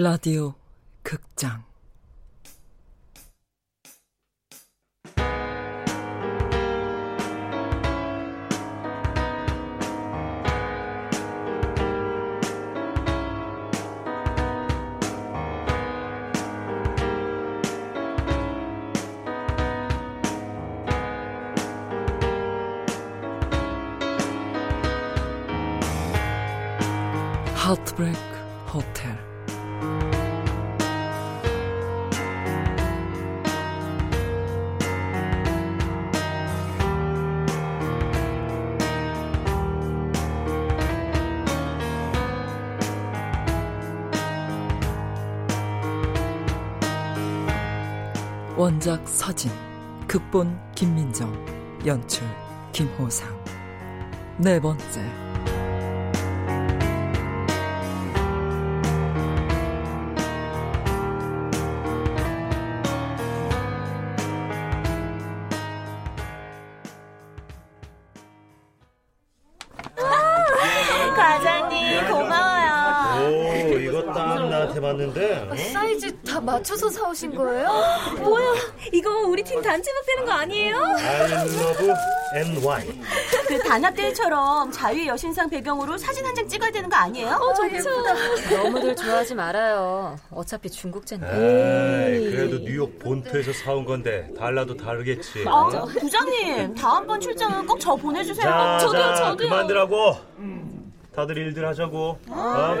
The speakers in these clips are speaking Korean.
라디오 극장. 하트브레이크 호텔 원작 서진 극본 김민정 연출 김호상. 네 번째 봤는데 어? 사이즈 다 맞춰서 사오신 거예요? 뭐야? 이거 우리 팀 단체복 되는 거 아니에요? I love NY. 그 단합대회처럼 자유의 여신상 배경으로 사진 한 장 찍어야 되는 거 아니에요? 어, 좋죠. 너무들 좋아하지 말아요. 어차피 중국제인데. 에이, 그래도 뉴욕 본토에서 사온 건데 달라도 다르겠지. 아, 부장님 다음번 출장은 꼭 저 보내주세요. 자, 저도요, 자, 저도요. 그만들라고. 다들 일들 하자고. 어?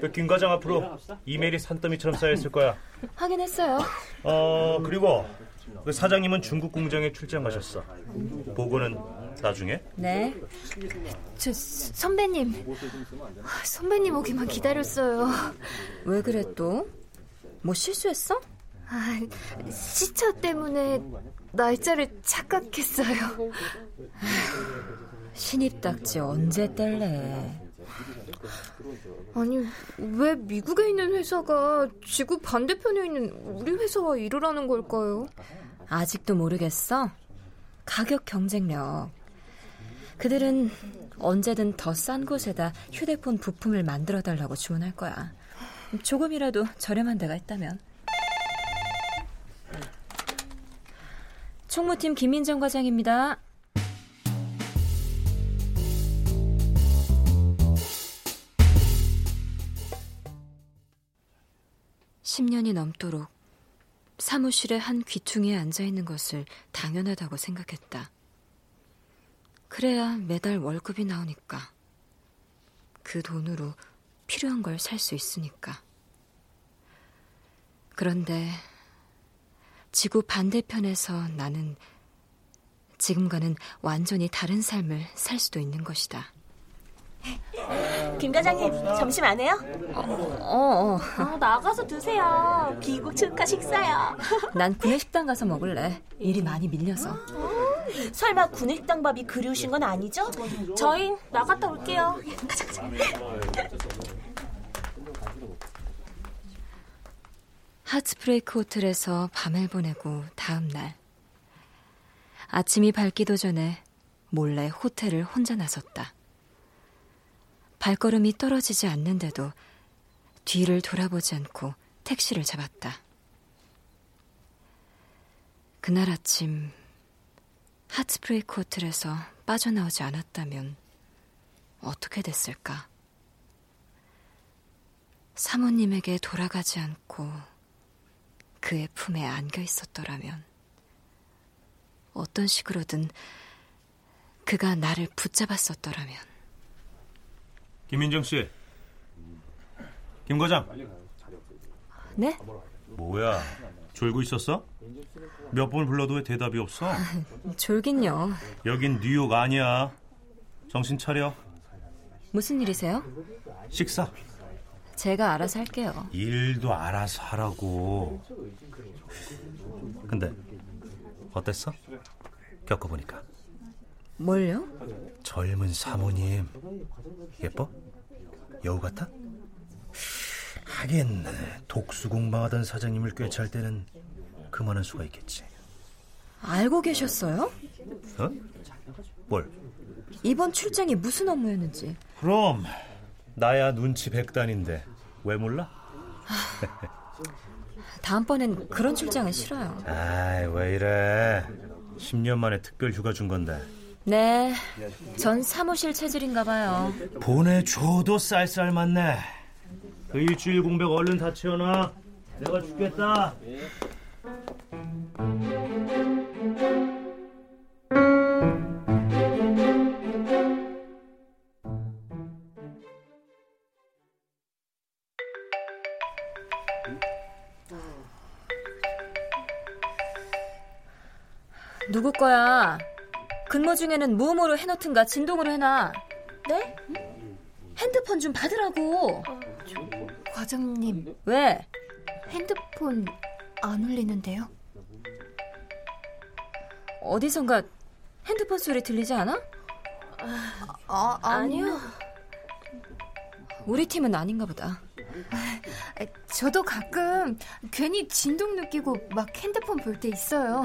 그김 과장 앞으로 이메일이 산더미처럼 쌓여있을 거야. 확인했어요. 어 그리고 그 사장님은 중국 공장에 출장 가셨어. 보고는 나중에? 네. 저 선배님, 선배님 오기만 기다렸어요. 왜 그래 또? 뭐 실수했어? 아, 시차 때문에 날짜를 착각했어요. 신입 딱지 언제 뗄래? 아니, 왜 미국에 있는 회사가 지구 반대편에 있는 우리 회사와 일을 하는 걸까요? 아직도 모르겠어? 가격 경쟁력. 그들은 언제든 더 싼 곳에다 휴대폰 부품을 만들어 달라고 주문할 거야. 조금이라도 저렴한 데가 있다면. 총무팀 김민정 과장입니다. 10년이 넘도록 사무실의 한 귀퉁이에 앉아 있는 것을 당연하다고 생각했다. 그래야 매달 월급이 나오니까. 그 돈으로 필요한 걸 살 수 있으니까. 그런데 지구 반대편에서 나는 지금과는 완전히 다른 삶을 살 수도 있는 것이다. 김 과장님 점심 안 해요? 어, 어, 어. 어 나가서 드세요. 귀국 축하 식사요. 난 구내식당 가서 먹을래. 일이 많이 밀려서. 어, 설마 구내식당 밥이 그리우신 건 아니죠? 저희 나갔다 올게요. 가자 가자. 하츠브레이크 호텔에서 밤을 보내고 다음 날 아침이 밝기도 전에 몰래 호텔을 혼자 나섰다. 발걸음이 떨어지지 않는데도 뒤를 돌아보지 않고 택시를 잡았다. 그날 아침 하츠브레이크 호텔에서 빠져나오지 않았다면 어떻게 됐을까? 사모님에게 돌아가지 않고 그의 품에 안겨 있었더라면 어떤 식으로든 그가 나를 붙잡았었더라면 김민정 씨. 김 과장. 네? 뭐야? 졸고 있었어? 몇 번 불러도 왜 대답이 없어? 졸긴요. 여긴 뉴욕 아니야. 정신 차려. 무슨 일이세요? 식사. 제가 알아서 할게요. 일도 알아서 하라고. 근데 어땠어? 겪어보니까. 뭘요? 젊은 사모님 예뻐? 여우 같아? 하긴 독수 공방하던 사장님을 꿰찰 때는 그만할 수가 있겠지. 알고 계셨어요? 어? 뭘? 이번 출장이 무슨 업무였는지. 그럼 나야 눈치 백단인데 왜 몰라? 다음번엔 그런 출장은 싫어요. 아이, 왜 이래. 10년 만에 특별 휴가 준 건데. 네, 전 사무실 체질인가 봐요. 보내줘도 쌀쌀 맞네. 그 일주일 공백 얼른 다 채워놔. 내가 죽겠다. 누구 거야? 근무 중에는 무음으로 해놓든가 진동으로 해놔. 네? 핸드폰 좀 받으라고. 과장님, 왜? 핸드폰 안 울리는데요? 어디선가 핸드폰 소리 들리지 않아? 아, 아니요. 우리 팀은 아닌가 보다. 아, 저도 가끔 괜히 진동 느끼고 막 핸드폰 볼 때 있어요.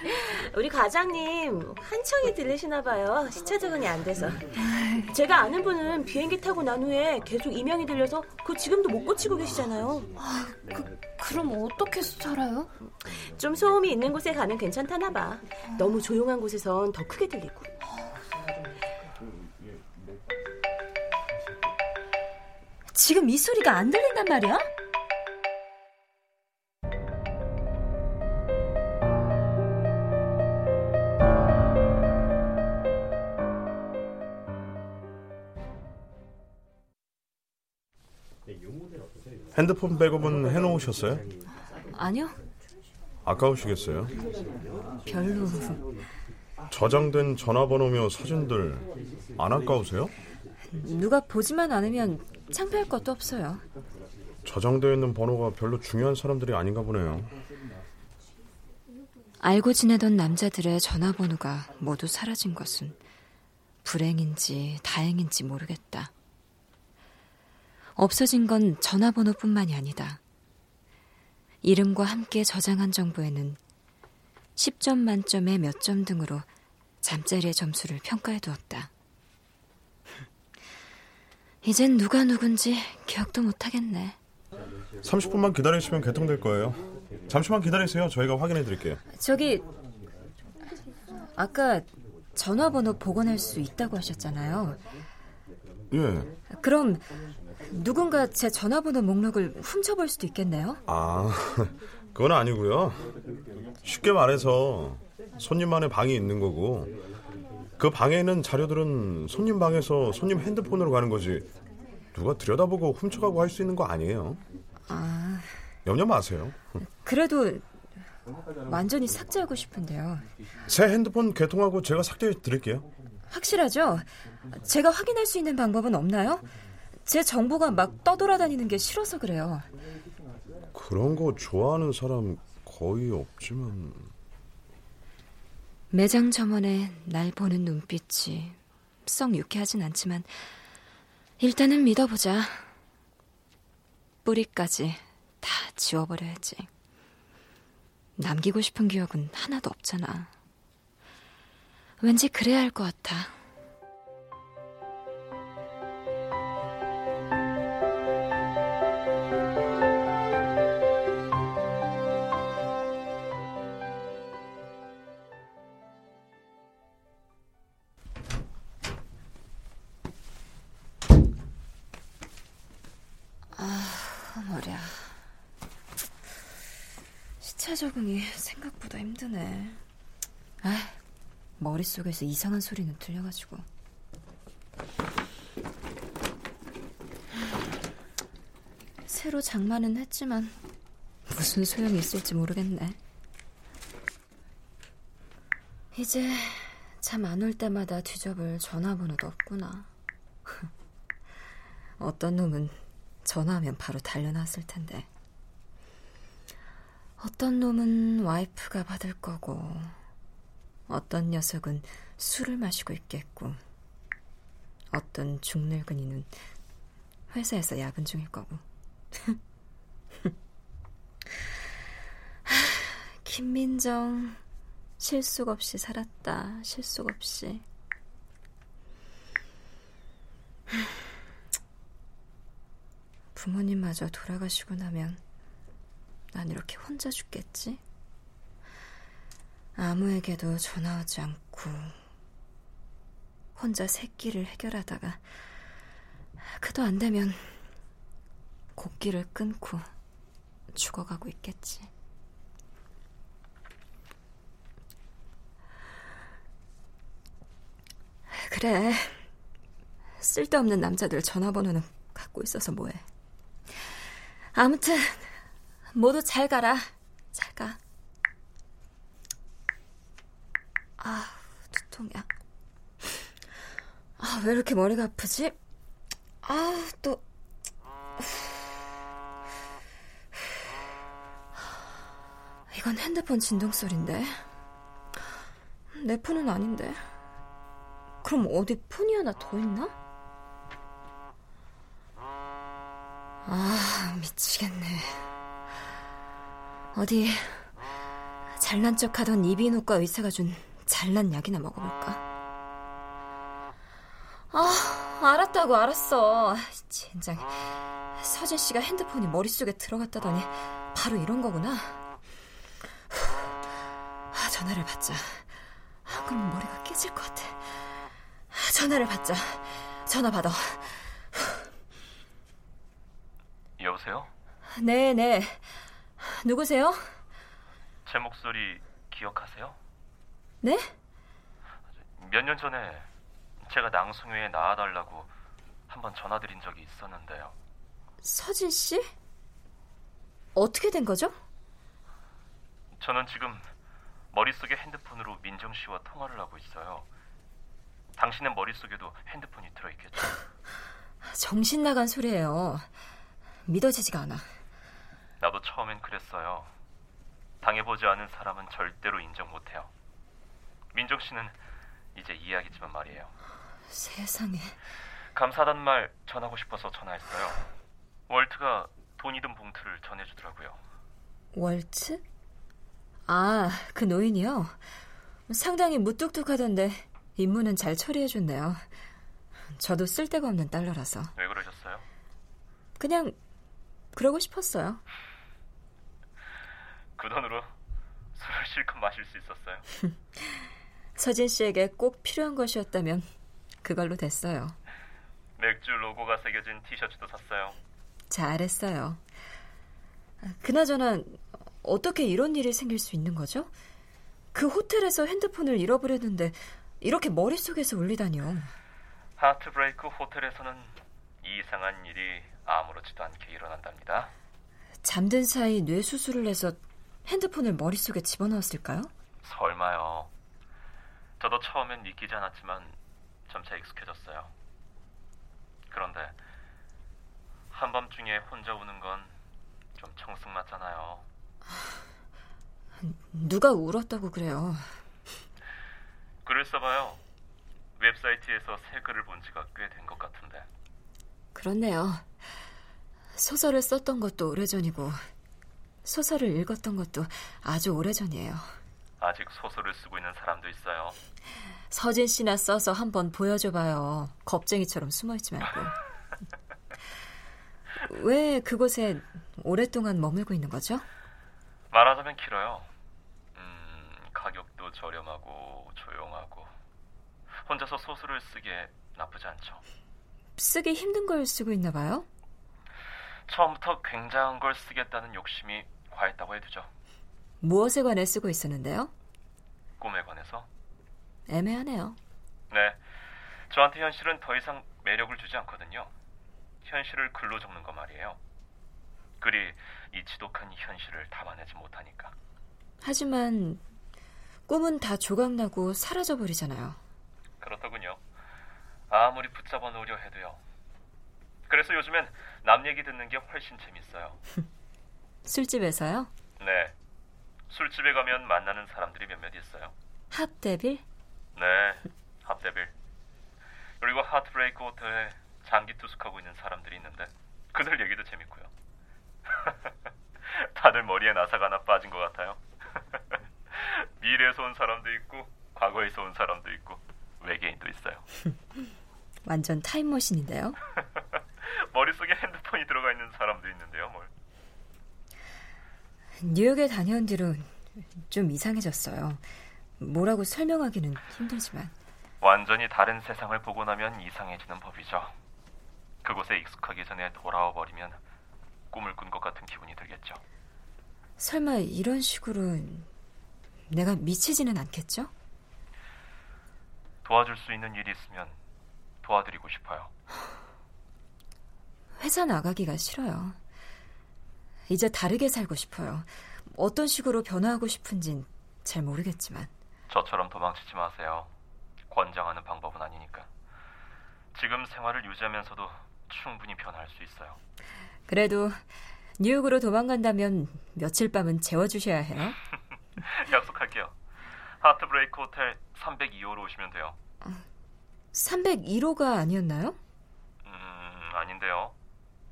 우리 과장님 한청이 들리시나 봐요. 시차 적응이 안 돼서. 제가 아는 분은 비행기 타고 난 후에 계속 이명이 들려서 그 지금도 못 고치고 계시잖아요. 그, 그럼 어떻게 살아요? 좀 소음이 있는 곳에 가면 괜찮다나 봐. 너무 조용한 곳에선 더 크게 들리고. 지금 이 소리가 안 들린단 말이야? 핸드폰 백업은 해놓으셨어요? 아니요, 아까우시겠어요? 별로. 저장된 전화번호며 사진들 안 아까우세요? 누가 보지만 않으면 창피할 것도 없어요. 저장되어 있는 번호가 별로 중요한 사람들이 아닌가 보네요. 알고 지내던 남자들의 전화번호가 모두 사라진 것은 불행인지 다행인지 모르겠다. 없어진 건 전화번호뿐만이 아니다. 이름과 함께 저장한 정보에는 10점 만점에 몇 점 등으로 잠자리의 점수를 평가해 두었다. 이젠 누가 누군지 기억도 못하겠네. 30분만 기다리시면 개통될 거예요. 잠시만 기다리세요. 저희가 확인해 드릴게요. 저기 아까 전화번호 복원할 수 있다고 하셨잖아요. 예. 그럼 누군가 제 전화번호 목록을 훔쳐볼 수도 있겠네요. 아, 그건 아니고요. 쉽게 말해서 손님만의 방이 있는 거고 그 방에 있는 자료들은 손님 방에서 손님 핸드폰으로 가는 거지 누가 들여다보고 훔쳐가고 할 수 있는 거 아니에요. 아, 염려 마세요. 그래도 완전히 삭제하고 싶은데요. 새 핸드폰 개통하고 제가 삭제해 드릴게요. 확실하죠? 제가 확인할 수 있는 방법은 없나요? 제 정보가 막 떠돌아다니는 게 싫어서 그래요. 그런 거 좋아하는 사람 거의 없지만 매장 점원의 날 보는 눈빛이 썩 유쾌하진 않지만 일단은 믿어보자. 뿌리까지 다 지워버려야지. 남기고 싶은 기억은 하나도 없잖아. 왠지 그래야 할 것 같아. 아, 힘드네. 아, 머릿속에서 이상한 소리는 들려가지고. 새로 장만은 했지만 무슨 소용이 있을지 모르겠네. 이제 잠 안 올 때마다 뒤져볼 전화번호도 없구나. 어떤 놈은 전화하면 바로 달려났을 텐데. 어떤 놈은 와이프가 받을 거고, 어떤 녀석은 술을 마시고 있겠고, 어떤 중늙은이는 회사에서 야근 중일 거고. 김민정, 실속 없이 살았다, 실속 없이. 부모님마저 돌아가시고 나면 난 이렇게 혼자 죽겠지? 아무에게도 전화하지 않고 혼자 새끼를 해결하다가 그도 안 되면 곡기를 끊고 죽어가고 있겠지. 그래. 쓸데없는 남자들 전화번호는 갖고 있어서 뭐해. 아무튼 모두 잘 가라. 잘 가. 아, 두통이야. 아, 왜 이렇게 머리가 아프지? 아, 또. 이건 핸드폰 진동 소리인데. 내 폰은 아닌데. 그럼 어디 폰이 하나 더 있나? 아, 미치겠네. 어디 잘난 척하던 이비인후과 의사가 준 잘난 약이나 먹어볼까? 아, 알았다고 알았어. 젠장. 서진 씨가 핸드폰이 머릿속에 들어갔다더니 바로 이런 거구나. 아, 전화를 받자. 아, 그럼 머리가 깨질 것 같아. 아, 전화를 받자. 전화 받아. 여보세요? 네 네. 네. 누구세요? 제 목소리 기억하세요? 네? 몇 년 전에 제가 낭송회에 나와달라고 한번 전화드린 적이 있었는데요. 서진 씨? 어떻게 된 거죠? 저는 지금 머릿속에 핸드폰으로 민정 씨와 통화를 하고 있어요. 당신의 머릿속에도 핸드폰이 들어있겠죠? 정신 나간 소리예요. 믿어지지가 않아. 나도 처음엔 그랬어요. 당해보지 않은 사람은 절대로 인정 못해요. 민정 씨는 이제 이야기지만 말이에요. 세상에. 감사하단 말 전하고 싶어서 전화했어요. 월트가 돈이 든 봉투를 전해주더라고요. 월트? 아, 그 노인이요? 상당히 무뚝뚝하던데 임무는 잘 처리해줬네요. 저도 쓸데가 없는 달러라서. 왜 그러셨어요? 그냥 그러고 싶었어요. 그 돈으로 술을 실컷 마실 수 있었어요. 서진 씨에게 꼭 필요한 것이었다면 그걸로 됐어요. 맥주 로고가 새겨진 티셔츠도 샀어요. 잘했어요. 그나저나 어떻게 이런 일이 생길 수 있는 거죠? 그 호텔에서 핸드폰을 잃어버렸는데 이렇게 머릿속에서 울리다니요. 하트브레이크 호텔에서는 이상한 일이 아무렇지도 않게 일어난답니다. 잠든 사이 뇌 수술을 해서 핸드폰을 머릿속에 집어넣었을까요? 설마요. 저도 처음엔 믿기지 않았지만 점차 익숙해졌어요. 그런데 한밤중에 혼자 우는 건 좀 청승 맞잖아요. 누가 울었다고 그래요? 글을 써봐요. 웹사이트에서 새 글을 본 지가 꽤 된 것 같은데. 그렇네요. 소설을 썼던 것도 오래전이고 소설을 읽었던 것도 아주 오래전이에요. 아직 소설을 쓰고 있는 사람도 있어요. 서진 씨나 써서 한번 보여줘봐요. 겁쟁이처럼 숨어있지 말고. 왜 그곳에 오랫동안 머물고 있는 거죠? 말하자면 길어요. 음, 가격도 저렴하고 조용하고 혼자서 소설을 쓰기에 나쁘지 않죠. 쓰기 힘든 걸 쓰고 있나 봐요? 처음부터 굉장한 걸 쓰겠다는 욕심이 과했다고 해두죠. 무엇에 관해 쓰고 있었는데요? 꿈에 관해서? 애매하네요. 네. 저한테 현실은 더 이상 매력을 주지 않거든요. 현실을 글로 적는 거 말이에요. 글이 이 지독한 현실을 담아내지 못하니까. 하지만 꿈은 다 조각나고 사라져버리잖아요. 그렇더군요. 아무리 붙잡아 놓으려 해도요. 그래서 요즘엔 남 얘기 듣는 게 훨씬 재밌어요. 술집에서요? 네. 술집에 가면 만나는 사람들이 몇몇 있어요. 합데빌? 네, 합데빌. 그리고 하트브레이크 호텔에 장기 투숙하고 있는 사람들이 있는데 그들 얘기도 재밌고요. 다들 머리에 나사가 하나 빠진 것 같아요. 미래에서 온 사람도 있고 과거에서 온 사람도 있고 외계인도 있어요. 완전 타임머신인데요. 머릿속에 핸드폰이 들어가 있는 사람도 있는데요, 뭘. 뉴욕에 다녀온 뒤로 좀 이상해졌어요. 뭐라고 설명하기는 힘들지만. 완전히 다른 세상을 보고 나면 이상해지는 법이죠. 그곳에 익숙하기 전에 돌아와 버리면 꿈을 꾼 것 같은 기분이 들겠죠. 설마 이런 식으로 내가 미치지는 않겠죠? 도와줄 수 있는 일이 있으면 도와드리고 싶어요. 회사 나가기가 싫어요. 이제 다르게 살고 싶어요. 어떤 식으로 변화하고 싶은진 잘 모르겠지만. 저처럼 도망치지 마세요. 권장하는 방법은 아니니까. 지금 생활을 유지하면서도 충분히 변할 수 있어요. 그래도 뉴욕으로 도망간다면 며칠 밤은 재워주셔야 해요. 약속할게요. 하트브레이크 호텔 302호로 오시면 돼요. 301호가 아니었나요? 음, 아닌데요.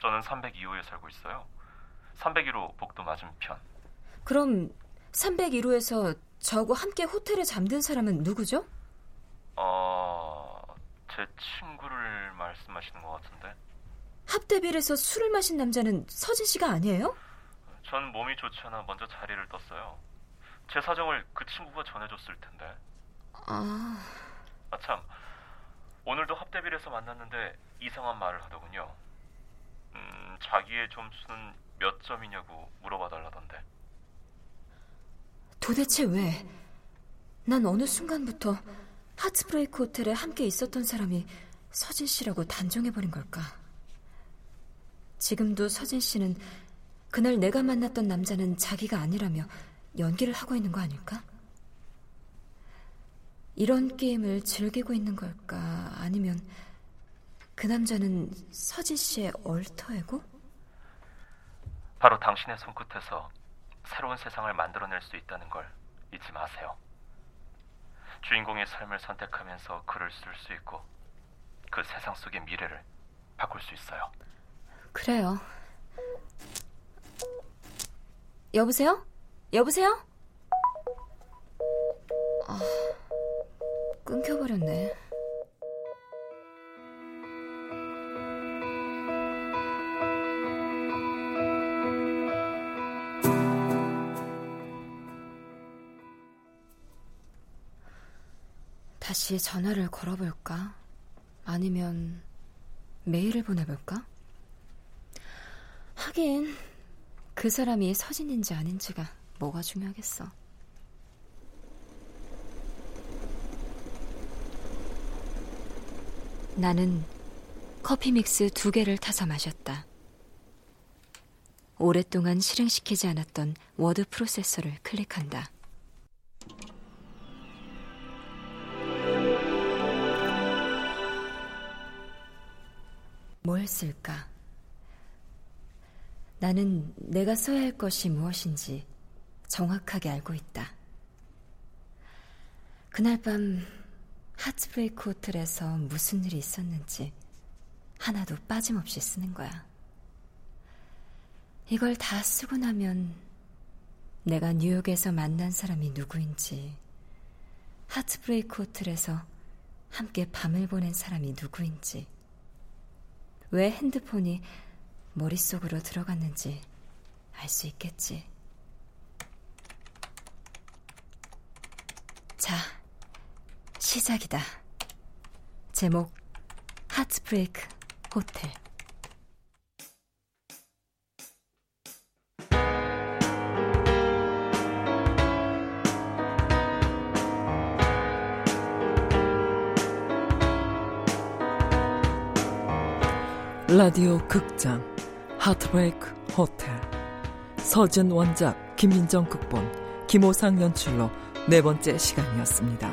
저는 302호에 살고 있어요. 301호 복도 맞은편. 그럼 301호에서 저하고 함께 호텔에 잠든 사람은 누구죠? 어, 제 친구를 말씀하시는 것 같은데. 합대빌에서 술을 마신 남자는 서진 씨가 아니에요? 전 몸이 좋지 않아 먼저 자리를 떴어요. 제 사정을 그 친구가 전해줬을 텐데. 아, 아 참, 오늘도 합대빌에서 만났는데 이상한 말을 하더군요. 음, 자기의 점수는 몇 점이냐고 물어봐 달라던데. 도대체 왜? 난 어느 순간부터 하트브레이크 호텔에 함께 있었던 사람이 서진 씨라고 단정해버린 걸까? 지금도 서진 씨는 그날 내가 만났던 남자는 자기가 아니라며 연기를 하고 있는 거 아닐까? 이런 게임을 즐기고 있는 걸까? 아니면 그 남자는 서진 씨의 얼터에고? 바로 당신의 손끝에서 새로운 세상을 만들어낼 수 있다는 걸 잊지 마세요. 주인공의 삶을 선택하면서 글을 쓸 수 있고 그 세상 속의 미래를 바꿀 수 있어요. 그래요. 여보세요? 여보세요? 아, 끊겨버렸네. 다시 전화를 걸어볼까? 아니면 메일을 보내볼까? 하긴 그 사람이 서진인지 아닌지가 뭐가 중요하겠어. 나는 커피 믹스 두 개를 타서 마셨다. 오랫동안 실행시키지 않았던 워드 프로세서를 클릭한다. 뭘 쓸까? 나는 내가 써야 할 것이 무엇인지 정확하게 알고 있다. 그날 밤 하츠브레이크 호텔에서 무슨 일이 있었는지 하나도 빠짐없이 쓰는 거야. 이걸 다 쓰고 나면 내가 뉴욕에서 만난 사람이 누구인지, 하츠브레이크 호텔에서 함께 밤을 보낸 사람이 누구인지, 왜 핸드폰이 머릿속으로 들어갔는지 알 수 있겠지. 자, 시작이다. 제목, 하츠브레이크 호텔. 라디오 극장 하트브레이크 호텔 서진 원작 김민정 극본 김호상 연출로 네 번째 시간이었습니다.